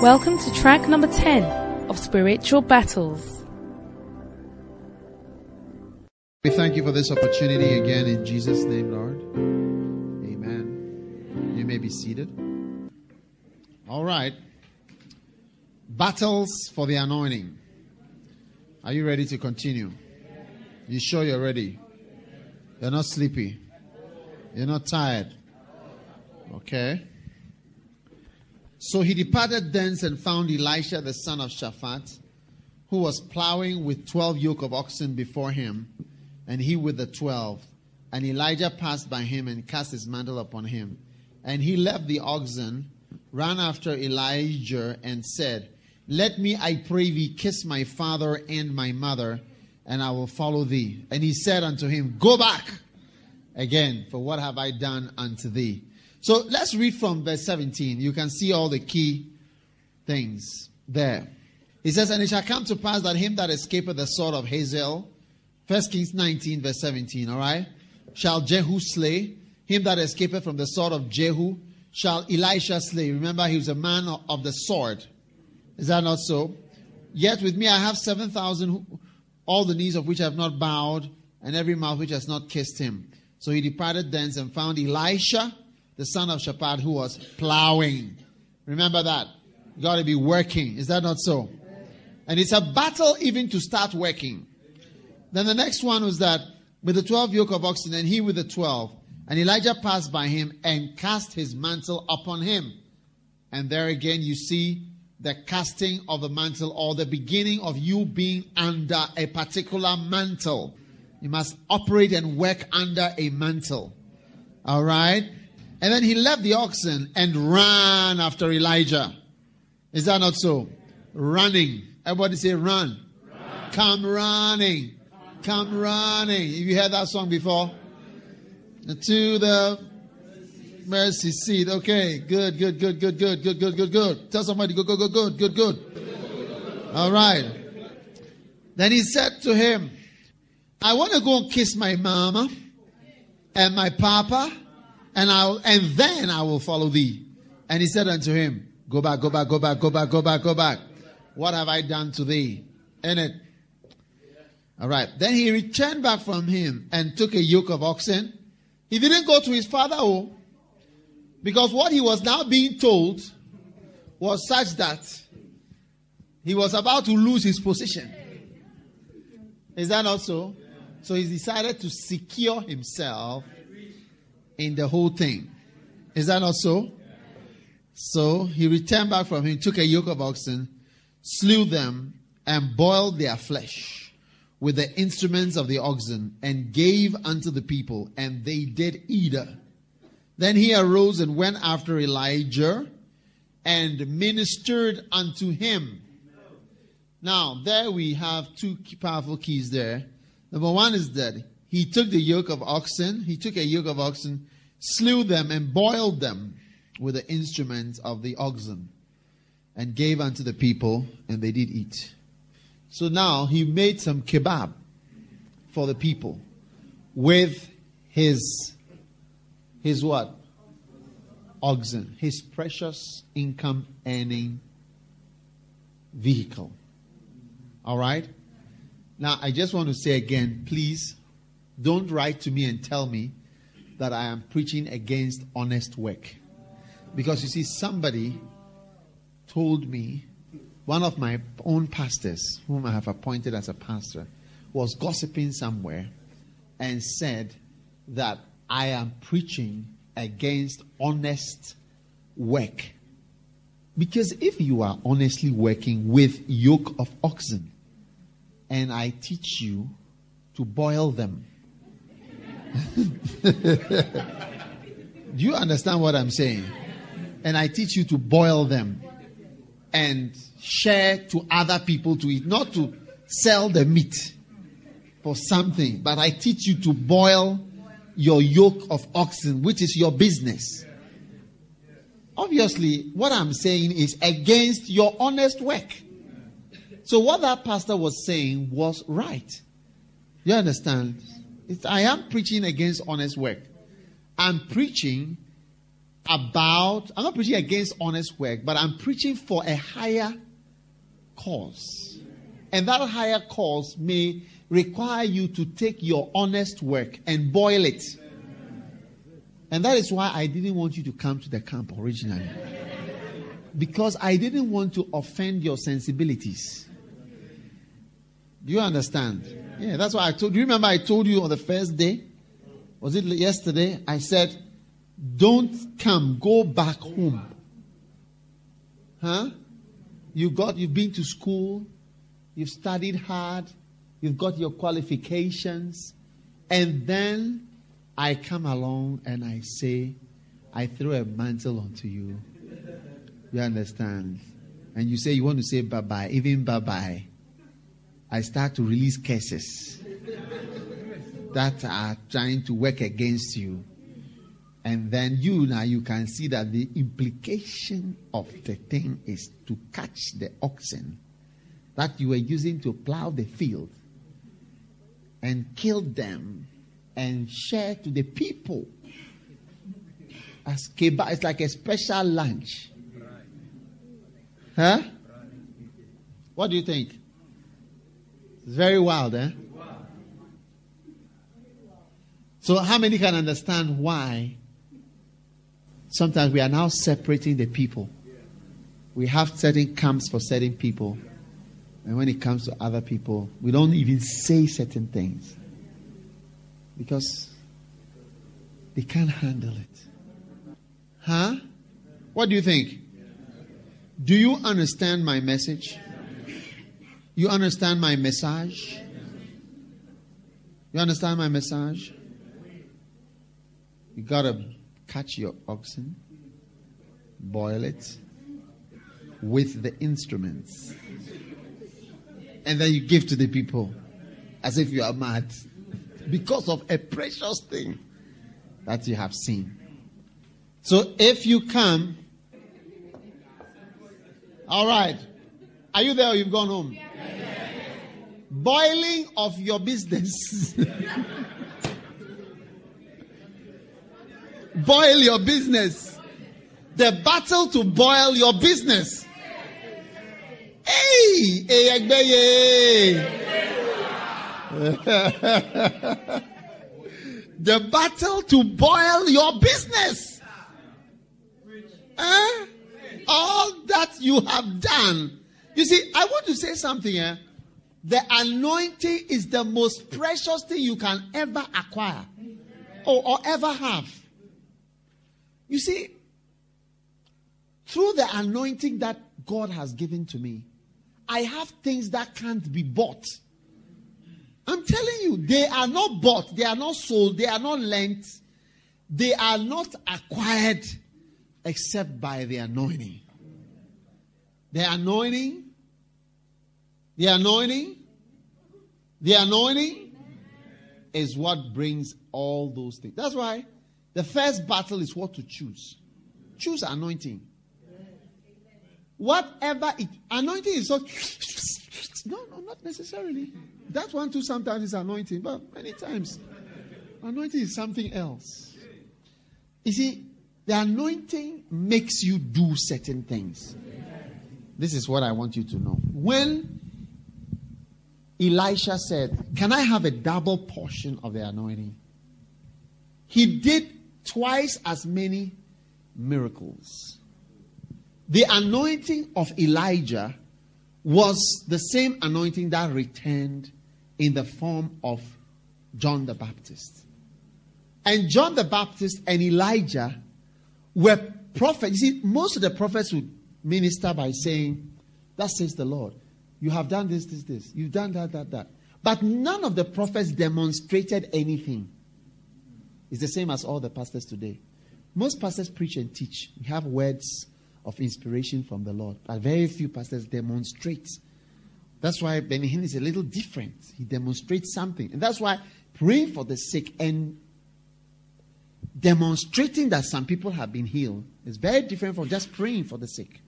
Welcome to track number 10 of Spiritual Battles. We thank you for this opportunity again in Jesus' name, Lord. Amen. You may be seated. All right. Battles for the anointing. Are you ready to continue? You sure you're ready? You're not sleepy. You're not tired. Okay. So he departed thence and found Elisha the son of Shaphat, who was plowing with twelve yoke of oxen before him, and he with the twelve. And Elijah passed by him and cast his mantle upon him. And he left the oxen, ran after Elijah, and said, Let me, I pray thee, kiss my father and my mother, and I will follow thee. And he said unto him, Go back again, for what have I done unto thee? So let's read from verse 17. You can see all the key things there. He says, And it shall come to pass that him that escapeth the sword of Hazael, First Kings 19, verse 17, all right, shall Jehu slay. Him that escapeth from the sword of Jehu shall Elisha slay. Remember, he was a man of the sword. Is that not so? Yet with me I have 7,000, all the knees of which have not bowed, and every mouth which has not kissed him. So he departed thence and found Elisha the son of Shaphat, who was plowing. Remember that. You got to be working. Is that not so? And it's a battle even to start working. Then the next one was that with the 12 yoke of oxen, and he with the 12. And Elijah passed by him and cast his mantle upon him. And there again, you see the casting of the mantle or the beginning of you being under a particular mantle. You must operate and work under a mantle. All right? And then he left the oxen and ran after Elijah. Is that not so? Running. Everybody say run. run. Come running. Come running. Have you heard that song before? To the mercy seat. Okay. Good, good, good, good, good, good, good, good, good. Tell somebody, good, good, good, good, good, good. All right. Then he said to him, I want to go and kiss my mama and my papa and I'll, and then I will follow thee. And he said unto him, Go back, go back, go back, go back, go back, go back. What have I done to thee? In it. All right. Then he returned back from him and took a yoke of oxen. He didn't go to his father, oh, because what he was now being told was such that he was about to lose his position. Is that not so? So he decided to secure himself in the whole thing. Is that not so? So he returned back from him, took a yoke of oxen, slew them, and boiled their flesh with the instruments of the oxen, and gave unto the people, and they did eat. it. Then he arose and went after Elijah and ministered unto him. Now, there we have two powerful keys there. Number one is that he took the yoke of oxen, he took a yoke of oxen, slew them, and boiled them with the instruments of the oxen, and gave unto the people, and they did eat. So now he made some kebab for the people with his his what? Oxen, his precious income earning vehicle. All right? Now, I just want to say again, please don't write to me and tell me that I am preaching against honest work. Because you see, somebody told me, one of my own pastors, whom I have appointed as a pastor, was gossiping somewhere and said that I am preaching against honest work. Because if you are honestly working with yoke of oxen, and I teach you to boil them, Do you understand what I'm saying? And I teach you to boil them and share to other people to eat, not to sell the meat for something, but I teach you to boil your yoke of oxen, which is your business. Obviously, what I'm saying is against your honest work. So, what that pastor was saying was right. You understand? It's, I am preaching against honest work. I'm preaching about, I'm not preaching against honest work, but I'm preaching for a higher cause. And that higher cause may require you to take your honest work and boil it. And that is why I didn't want you to come to the camp originally. Because I didn't want to offend your sensibilities. Do you understand? Yeah, that's why I told you. Remember, I told you on the first day? Was it yesterday? I said, don't come, go back home. Huh? You got, you've been to school, you've studied hard, you've got your qualifications, and then I come along and I say, I throw a mantle onto you. You understand? And you say you want to say bye bye, even bye bye. I start to release curses that are trying to work against you. And then you now you can see that the implication of the thing is to catch the oxen that you were using to plow the field and kill them and share to the people. As kebab, it's like a special lunch. Huh? What do you think? It's very wild, eh? So, how many can understand why sometimes we are now separating the people? We have certain camps for certain people, and when it comes to other people, we don't even say certain things because they can't handle it. Huh? What do you think? Do you understand my message? You understand my message? You understand my message? You gotta catch your oxen, boil it with the instruments, and then you give to the people as if you are mad because of a precious thing that you have seen. So if you come, all right, are you there or you've gone home? Boiling of your business. boil your business. The battle to boil your business. Hey, the battle to boil your business. Eh? All that you have done. You see, I want to say something here. Eh? The anointing is the most precious thing you can ever acquire or, or ever have. You see, through the anointing that God has given to me, I have things that can't be bought. I'm telling you, they are not bought, they are not sold, they are not lent, they are not acquired except by the anointing. The anointing, the anointing, the anointing is what brings all those things. That's why the first battle is what to choose. Choose anointing. Whatever it, anointing is so. No, no, not necessarily. That one too sometimes is anointing, but many times anointing is something else. You see, the anointing makes you do certain things. This is what I want you to know. When Elisha said, Can I have a double portion of the anointing? He did twice as many miracles. The anointing of Elijah was the same anointing that returned in the form of John the Baptist. And John the Baptist and Elijah were prophets. You see, most of the prophets would minister by saying, That says the Lord. You have done this, this, this. You've done that, that, that. But none of the prophets demonstrated anything. It's the same as all the pastors today. Most pastors preach and teach. We have words of inspiration from the Lord, but very few pastors demonstrate. That's why Hinn is a little different. He demonstrates something. And that's why praying for the sick and demonstrating that some people have been healed is very different from just praying for the sick.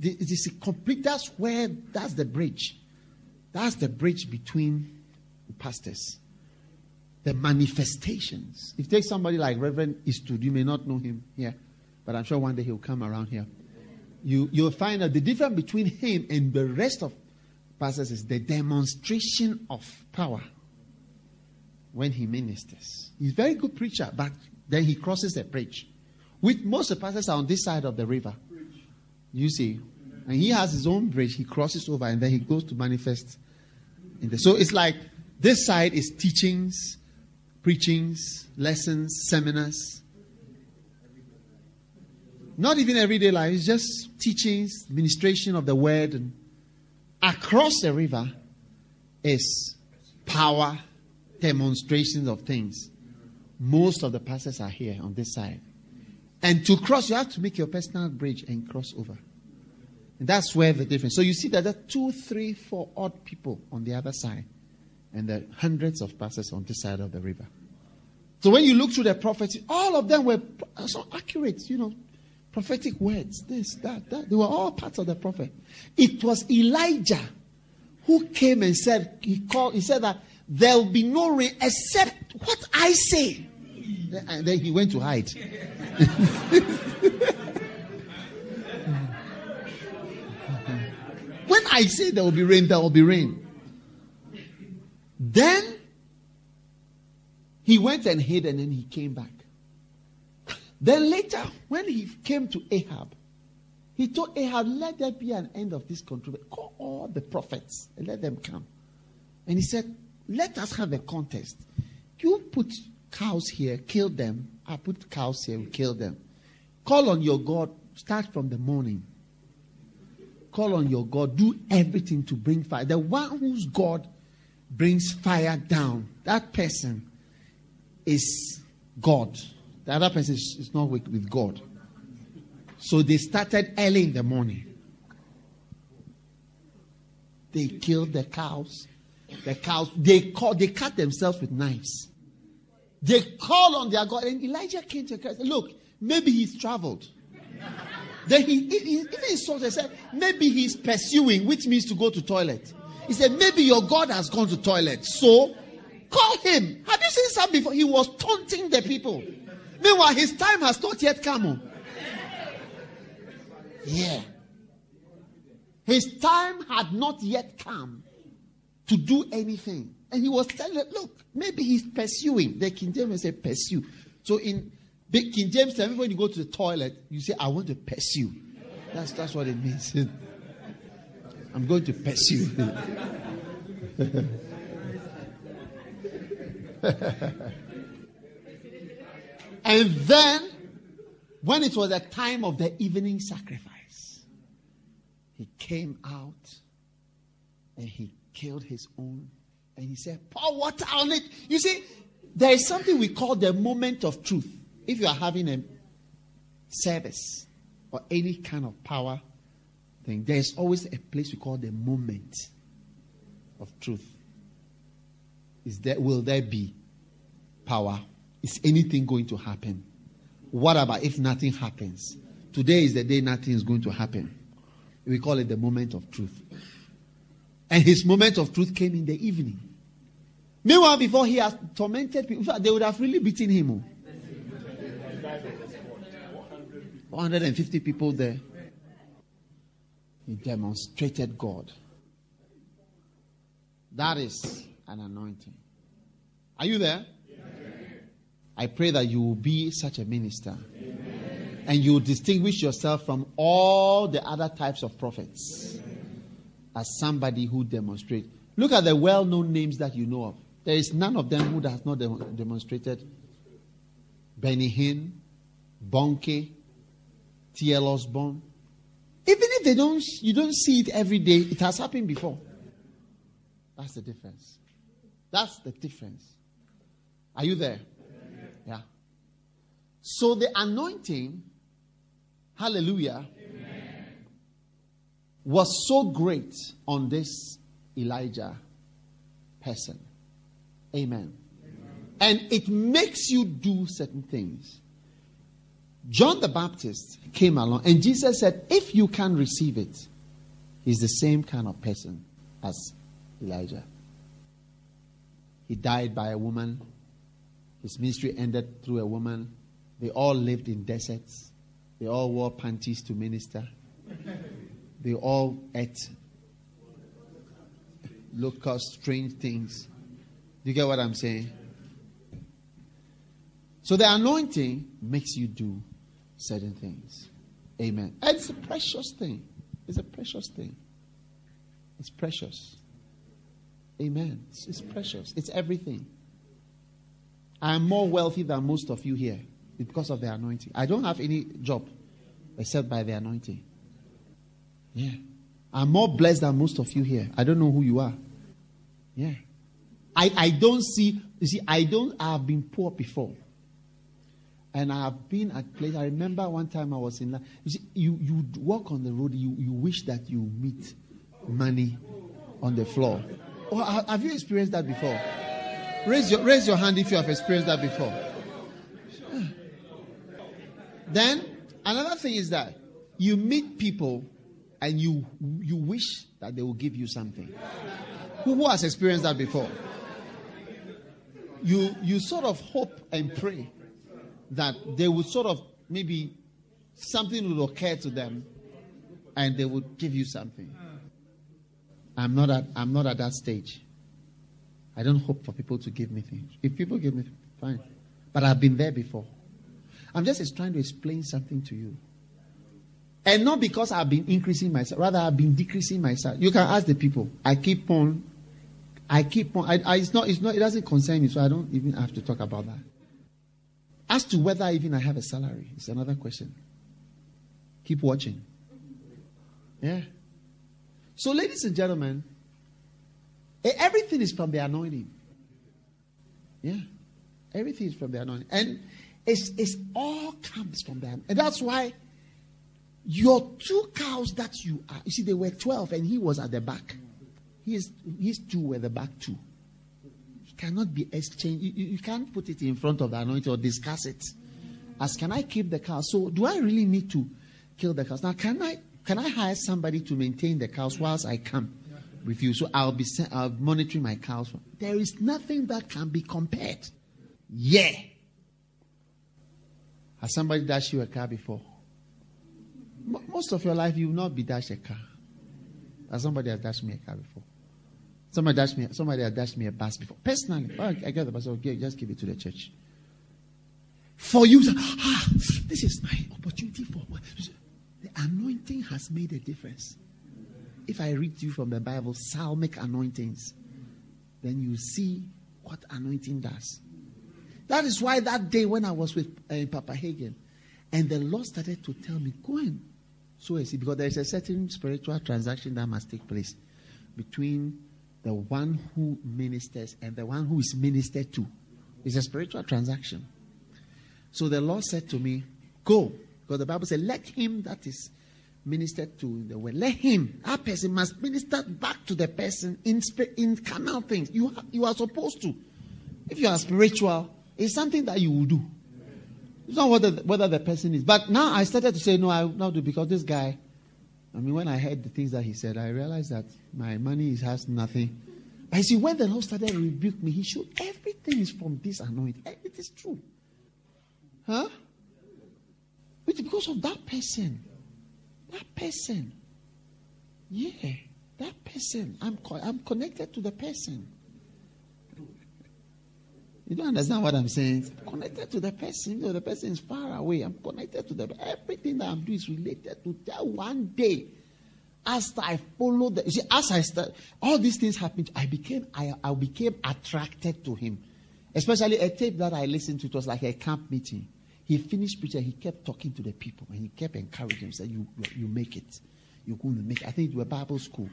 It is a complete, that's where, that's the bridge. That's the bridge between the pastors. the manifestations. If take somebody like Reverend Eastwood, you may not know him here, but I'm sure one day he'll come around here. You, you'll find out the difference between him and the rest of pastors is the demonstration of power when he ministers. He's a very good preacher, but then he crosses the bridge. With most of the pastors are on this side of the river. You see. And he has his own bridge. He crosses over and then he goes to manifest. So it's like this side is teachings, preachings, lessons, seminars. Not even everyday life, it's just teachings, ministration of the word. And across the river is power, demonstrations of things. Most of the pastors are here on this side. And to cross, you have to make your personal bridge and cross over. And that's where the difference. So you see that there are two, three, four odd people on the other side, and there are hundreds of pastors on this side of the river. So when you look through the prophets, all of them were uh, so accurate, you know, prophetic words, this, that, that. They were all parts of the prophet. It was Elijah who came and said, he called, he said that there will be no rain except what I say. And then he went to hide. when I say there will be rain, there will be rain. Then he went and hid and then he came back. Then later, when he came to Ahab, he told Ahab, Let there be an end of this controversy. Call all the prophets and let them come. And he said, Let us have a contest. You put cows here, kill them. I put cows here, kill them. Call on your God, start from the morning. Call on your God, do everything to bring fire. The one whose God brings fire down, that person is God. The other person is, is not with, with God. So they started early in the morning. They killed the cows. The cows, they call, they cut themselves with knives. They call on their God. And Elijah came to Christ. Look, maybe he's traveled. then he, he even he saw they said, maybe he's pursuing, which means to go to toilet. He said, maybe your God has gone to toilet. So Call him. Have you seen some before? He was taunting the people. Meanwhile, his time has not yet come. Oh. Yeah. His time had not yet come to do anything. And he was telling them, look, maybe he's pursuing. The King James say pursue. So in Big King James, every when you go to the toilet, you say, I want to pursue. That's that's what it means. I'm going to pursue. and then, when it was the time of the evening sacrifice, he came out and he killed his own. And he said, Pour water on it. You see, there is something we call the moment of truth. If you are having a service or any kind of power thing, there is always a place we call the moment of truth. Is there, will there be power? Is anything going to happen? What about if nothing happens? Today is the day nothing is going to happen. We call it the moment of truth. And his moment of truth came in the evening. Meanwhile, before he had tormented people, they would have really beaten him. 150 people there. He demonstrated God. That is an anointing. Are you there? I pray that you will be such a minister. Amen. And you will distinguish yourself from all the other types of prophets Amen. as somebody who demonstrates. Look at the well known names that you know of. There is none of them who has not demonstrated. Benny Hinn, Bonnke, T.L. Osborn. Even if they don't, you don't see it every day, it has happened before. That's the difference. That's the difference. Are you there? Yeah. So the anointing, hallelujah, Amen. was so great on this Elijah person. Amen. Amen. And it makes you do certain things. John the Baptist came along, and Jesus said, If you can receive it, he's the same kind of person as Elijah. He died by a woman His ministry ended through a woman. They all lived in deserts. They all wore panties to minister. They all ate locusts, strange things. You get what I'm saying? So the anointing makes you do certain things. Amen. And it's a precious thing. It's a precious thing. It's precious. Amen. It's, it's precious. It's everything. I am more wealthy than most of you here because of the anointing. I don't have any job except by the anointing. Yeah. I'm more blessed than most of you here. I don't know who you are. Yeah. I, I don't see, you see, I don't, I have been poor before. And I have been at place. I remember one time I was in. You see, you you walk on the road. You you wish that you meet money on the floor. Oh, or have you experienced that before? Raise your raise your hand if you have experienced that before. Then another thing is that you meet people and you you wish that they will give you something. Who, who has experienced that before? You you sort of hope and pray that they would sort of maybe something would occur to them and they would give you something. I'm not at I'm not at that stage. I don't hope for people to give me things. If people give me fine. But I've been there before. I'm just trying to explain something to you. And not because I've been increasing myself, rather I've been decreasing myself. You can ask the people. I keep on I keep on I, I, it's not it's not it doesn't concern me, so I don't even have to talk about that. As to whether even I have a salary, it's another question. Keep watching. Yeah. So, ladies and gentlemen, everything is from the anointing. Yeah. Everything is from the anointing. And it's, it's all comes from them. And that's why your two cows that you are, you see, they were 12 and he was at the back. His, his two were the back two cannot be exchanged. You, you, can't put it in front of the anointing or discuss it. As can I keep the cows? So do I really need to kill the cows? Now can I can I hire somebody to maintain the cows whilst I come with you? So I'll be I'll monitoring my cows. There is nothing that can be compared. Yeah. Has somebody dashed you a car before? Most of your life you will not be dashed a car. Has somebody has dashed me a car before? Somebody dashed me, somebody had dashed me a bus before. Personally, I get the bus, okay, just give it to the church. For you, ah, this is my opportunity for the anointing has made a difference. If I read to you from the Bible, psalmic anointings, then you see what anointing does. That is why that day when I was with uh, Papa Hagin, and the Lord started to tell me, go and so I see, because there is a certain spiritual transaction that must take place between the one who ministers and the one who is ministered to. It's a spiritual transaction. So the Lord said to me, Go. Because the Bible said, Let him that is ministered to in the way, let him, that person must minister back to the person in, in carnal things. You, you are supposed to. If you are spiritual, it's something that you will do. It's not whether, whether the person is. But now I started to say, No, I will not do because this guy, I mean, when I heard the things that he said, I realized that my money has nothing. But you see, when the Lord started to rebuke me, he showed everything is from this anointing. It is true. Huh? It's because of that person. That person. Yeah, that person. I'm, co- I'm connected to the person. You don't understand what I'm saying? Connected to the person. You know, the person is far away. I'm connected to them. Everything that I'm doing is related to that one day. As I followed the, see, as I started, all these things happened. I became, I, I became attracted to him. Especially a tape that I listened to. It was like a camp meeting. He finished preaching. He kept talking to the people and he kept encouraging them. Said, "You, you make it. You're going to make it." I think it was Bible school,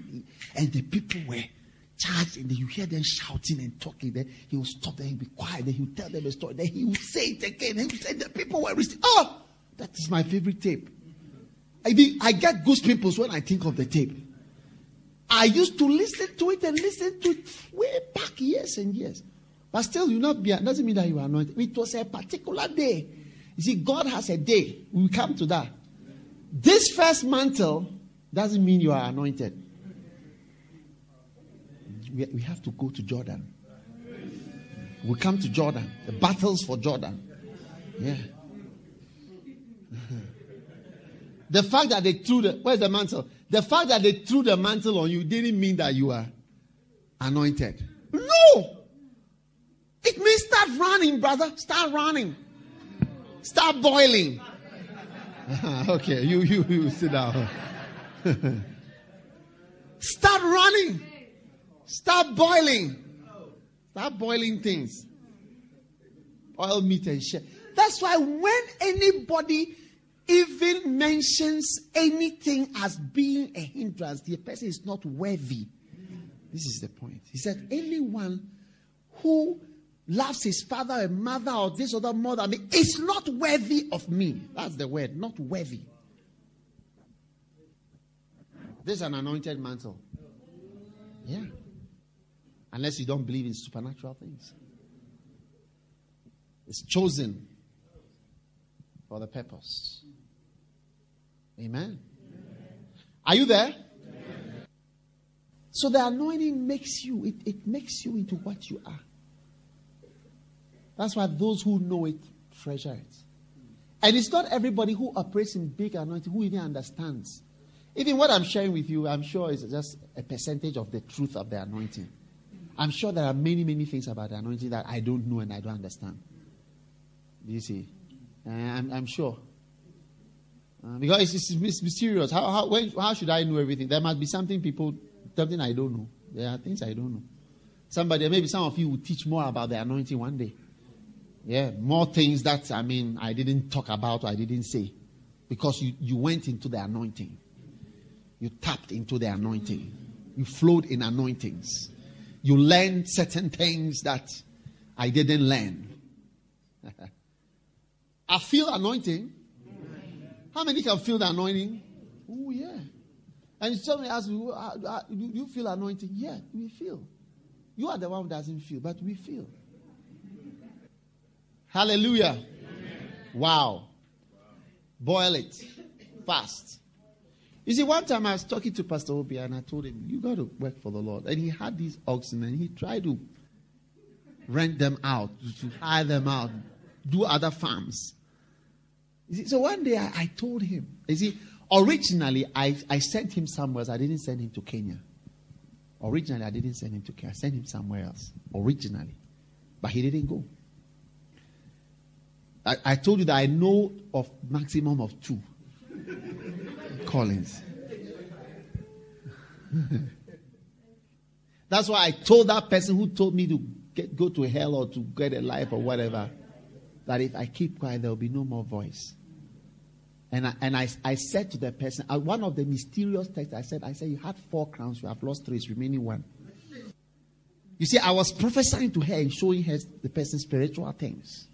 and the people were charged, and then you hear them shouting and talking. Then he will stop, then he'll be quiet, then he'll tell them a story, then he will say it again. He will say the people were receiving. Oh, that is my favorite tape. I mean, I get goosebumps when I think of the tape. I used to listen to it and listen to it way back years and years. But still, you not be doesn't mean that you are anointed. It was a particular day. You see, God has a day. We come to that. This first mantle doesn't mean you are anointed we, have to go to Jordan. We come to Jordan. The battles for Jordan. Yeah. the fact that they threw the where's the mantle? The fact that they threw the mantle on you didn't mean that you are anointed. No! It means start running, brother. Start running. Start boiling. okay, you, you, you sit down. Start running. Start boiling. Stop boiling things. Oil, meat, and shit. That's why when anybody even mentions anything as being a hindrance, the person is not worthy. This is the point. He said, anyone who loves his father and mother or this other mother, I mean, is not worthy of me. That's the word, not worthy. This is an anointed mantle. Yeah. Unless you don't believe in supernatural things. It's chosen for the purpose. Amen. Are you there? So the anointing makes you, it, it makes you into what you are. That's why those who know it treasure it. And it's not everybody who operates in big anointing who even understands. Even what I'm sharing with you, I'm sure is just a percentage of the truth of the anointing. I'm sure there are many, many things about the anointing that I don't know and I don't understand. Do you see? Uh, I'm, I'm, sure. Uh, because it's, it's, mysterious. How, how, when, how should I know everything? There must be something people, something I don't know. There are things I don't know. Somebody, maybe some of you will teach more about the anointing one day. Yeah, more things that, I mean, I didn't talk about or I didn't say. Because you, you went into the anointing. You tapped into the anointing. You flowed in anointings. You learned certain things that I didn't learn. I feel anointing. How many can feel the anointing? Oh, yeah. And somebody asks me, uh, uh, do you feel anointing? Yeah, we feel. You are the one who doesn't feel, but we feel. Hallelujah. Wow. Boil it fast. You see, one time I was talking to Pastor Obi and I told him, You got to work for the Lord. And he had these oxen and he tried to rent them out, to hire them out, do other farms. See, so one day I, I, told him, you see, originally I, I sent him somewhere else. I didn't send him to Kenya. Originally, I didn't send him to Kenya. I sent him somewhere else. Originally. But he didn't go. I, I told you that I know of maximum of two callings. That's why I told that person who told me to get, go to hell or to get a life or whatever that if I keep quiet, there will be no more voice. And I, and I, I said to the person, uh, one of the mysterious texts, I said, I said, you had four crowns, you have lost three, it's remaining one. You see, I was prophesying to her and showing her the person's spiritual things.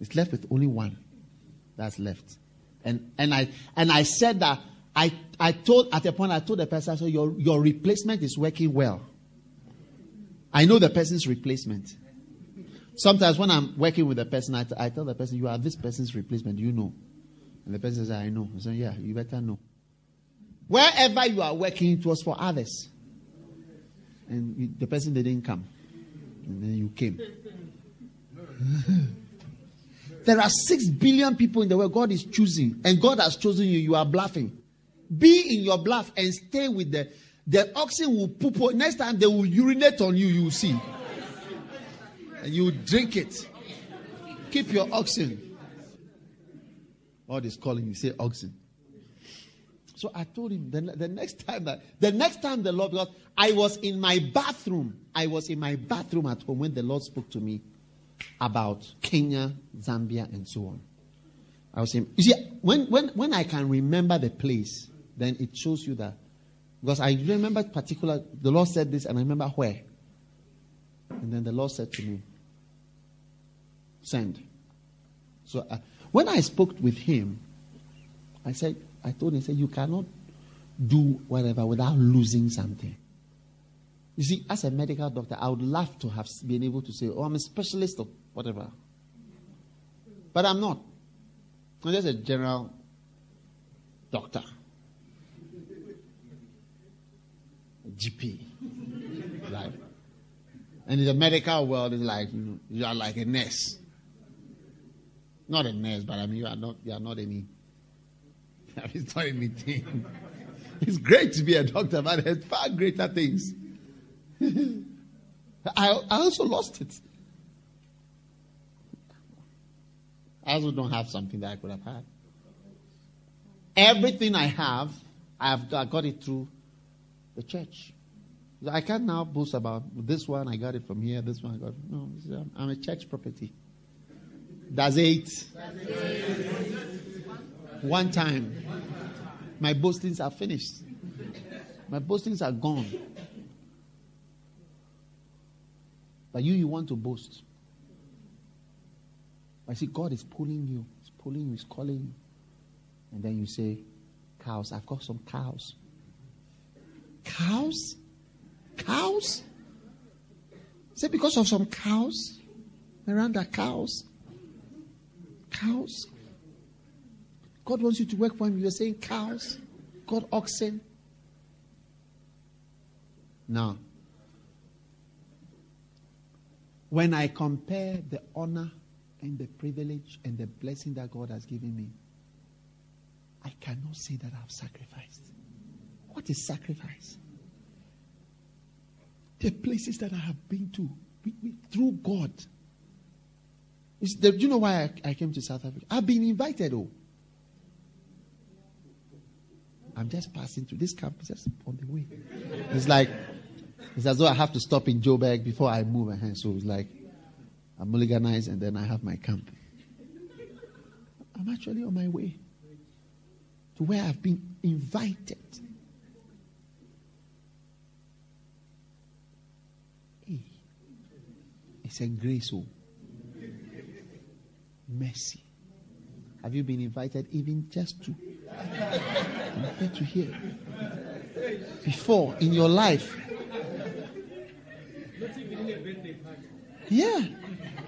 It's left with only one that's left. And, and, I, and I said that I, I told, at a point, I told the person, I said, your, your replacement is working well. I know the person's replacement. Sometimes when I'm working with a person, I, t- I tell the person, you are this person's replacement. You know? And the person says, I know. I say, yeah, you better know. Wherever you are working, it was for others. And you, the person didn't come. And then you came. There are six billion people in the world God is choosing, and God has chosen you. You are bluffing. Be in your bluff and stay with the the oxen will poop. Next time they will urinate on you, you will see. And you drink it. Keep your oxen. God is calling you. Say oxen. So I told him the, the next time that the next time the Lord because I was in my bathroom. I was in my bathroom at home when the Lord spoke to me about Kenya, Zambia, and so on. I was saying, you see, when, when, when I can remember the place, then it shows you that. Because I remember particular, the Lord said this, and I remember where. And then the Lord said to me, send. So uh, when I spoke with him, I said, I told him, I said, you cannot do whatever without losing something. You see, as a medical doctor, I would love to have been able to say, oh, I'm a specialist of whatever. But I'm not. I'm just a general doctor. GP. Like, And in the medical world, it's like you are like a nurse. Not a nurse, but I mean you are not you are not any. it's not anything. It's great to be a doctor, but there's far greater things. I, I also lost it. I also don't have something that I could have had. Everything I have, I have I got it through the church. I can't now boast about this one. I got it from here. This one I got. No, um, I'm a church property. That's it. One time, my boastings are finished. My boastings are gone. But you, you want to boast. I see God is pulling you. He's pulling you. He's calling you. And then you say, cows. I've got some cows. Cows? Cows? Say because of some cows? The cows? Cows? God wants you to work for him. You're saying cows? God oxen? Now, when I compare the honor and the privilege and the blessing that God has given me, I cannot say that I've sacrificed. What is sacrifice? The places that I have been to through God. The, do you know why I, I, came to South Africa? I've been invited. Oh, I'm just passing through this campus just on the way. It's like it's as though I have to stop in Joburg before I move ahead. So it's like I'm organized and then I have my camp. I'm actually on my way to where I've been invited. It's a grace, oh. mercy. Have you been invited even just to compared to hear. Before in your life? Yeah.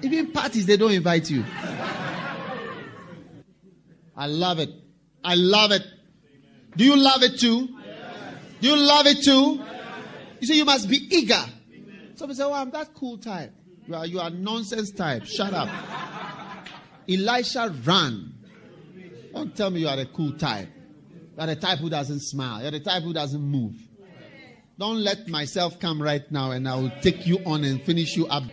Even parties, they don't invite you. I love it. I love it. Do you love it too? Do you love it too? You say you must be eager. Somebody say, Oh, I'm that cool type. You are you are nonsense type. Shut up. Elisha ran. Don't tell me you are a cool type. You are the type who doesn't smile. You're the type who doesn't move. Don't let myself come right now and I will take you on and finish you up